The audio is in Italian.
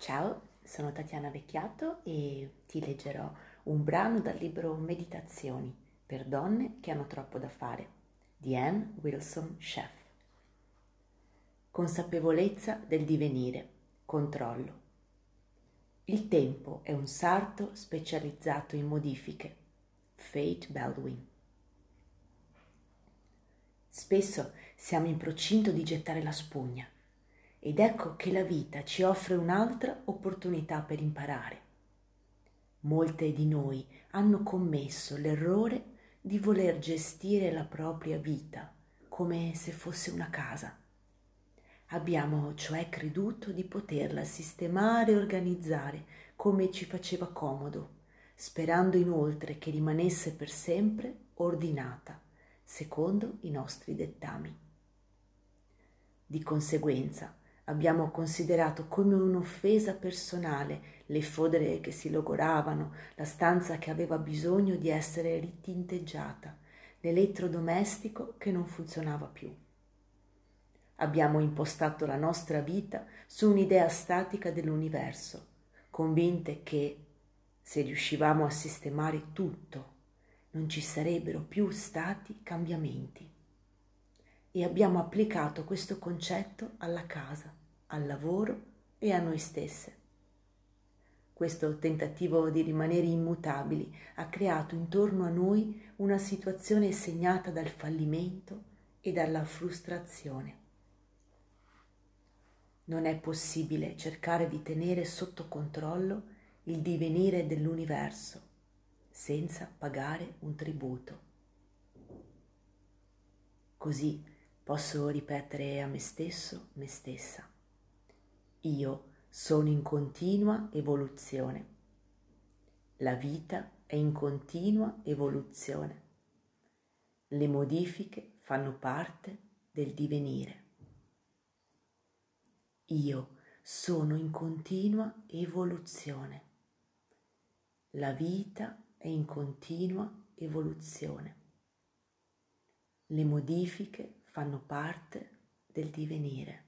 Ciao, sono Tatiana Vecchiato e ti leggerò un brano dal libro Meditazioni per donne che hanno troppo da fare di Anne Wilson Sheff. Consapevolezza del divenire, controllo. Il tempo è un sarto specializzato in modifiche. Fate Baldwin. Spesso siamo in procinto di gettare la spugna ed ecco che la vita ci offre un'altra opportunità per imparare. Molte di noi hanno commesso l'errore di voler gestire la propria vita come se fosse una casa. Abbiamo cioè creduto di poterla sistemare e organizzare come ci faceva comodo, sperando inoltre che rimanesse per sempre ordinata, secondo i nostri dettami. Di conseguenza, Abbiamo considerato come un'offesa personale le fodere che si logoravano, la stanza che aveva bisogno di essere ritinteggiata, l'elettrodomestico che non funzionava più. Abbiamo impostato la nostra vita su un'idea statica dell'universo, convinte che, se riuscivamo a sistemare tutto, non ci sarebbero più stati cambiamenti e abbiamo applicato questo concetto alla casa, al lavoro e a noi stesse. Questo tentativo di rimanere immutabili ha creato intorno a noi una situazione segnata dal fallimento e dalla frustrazione. Non è possibile cercare di tenere sotto controllo il divenire dell'universo senza pagare un tributo. Così posso ripetere a me stesso, me stessa. Io sono in continua evoluzione. La vita è in continua evoluzione. Le modifiche fanno parte del divenire. Io sono in continua evoluzione. La vita è in continua evoluzione. Le modifiche fanno parte del divenire.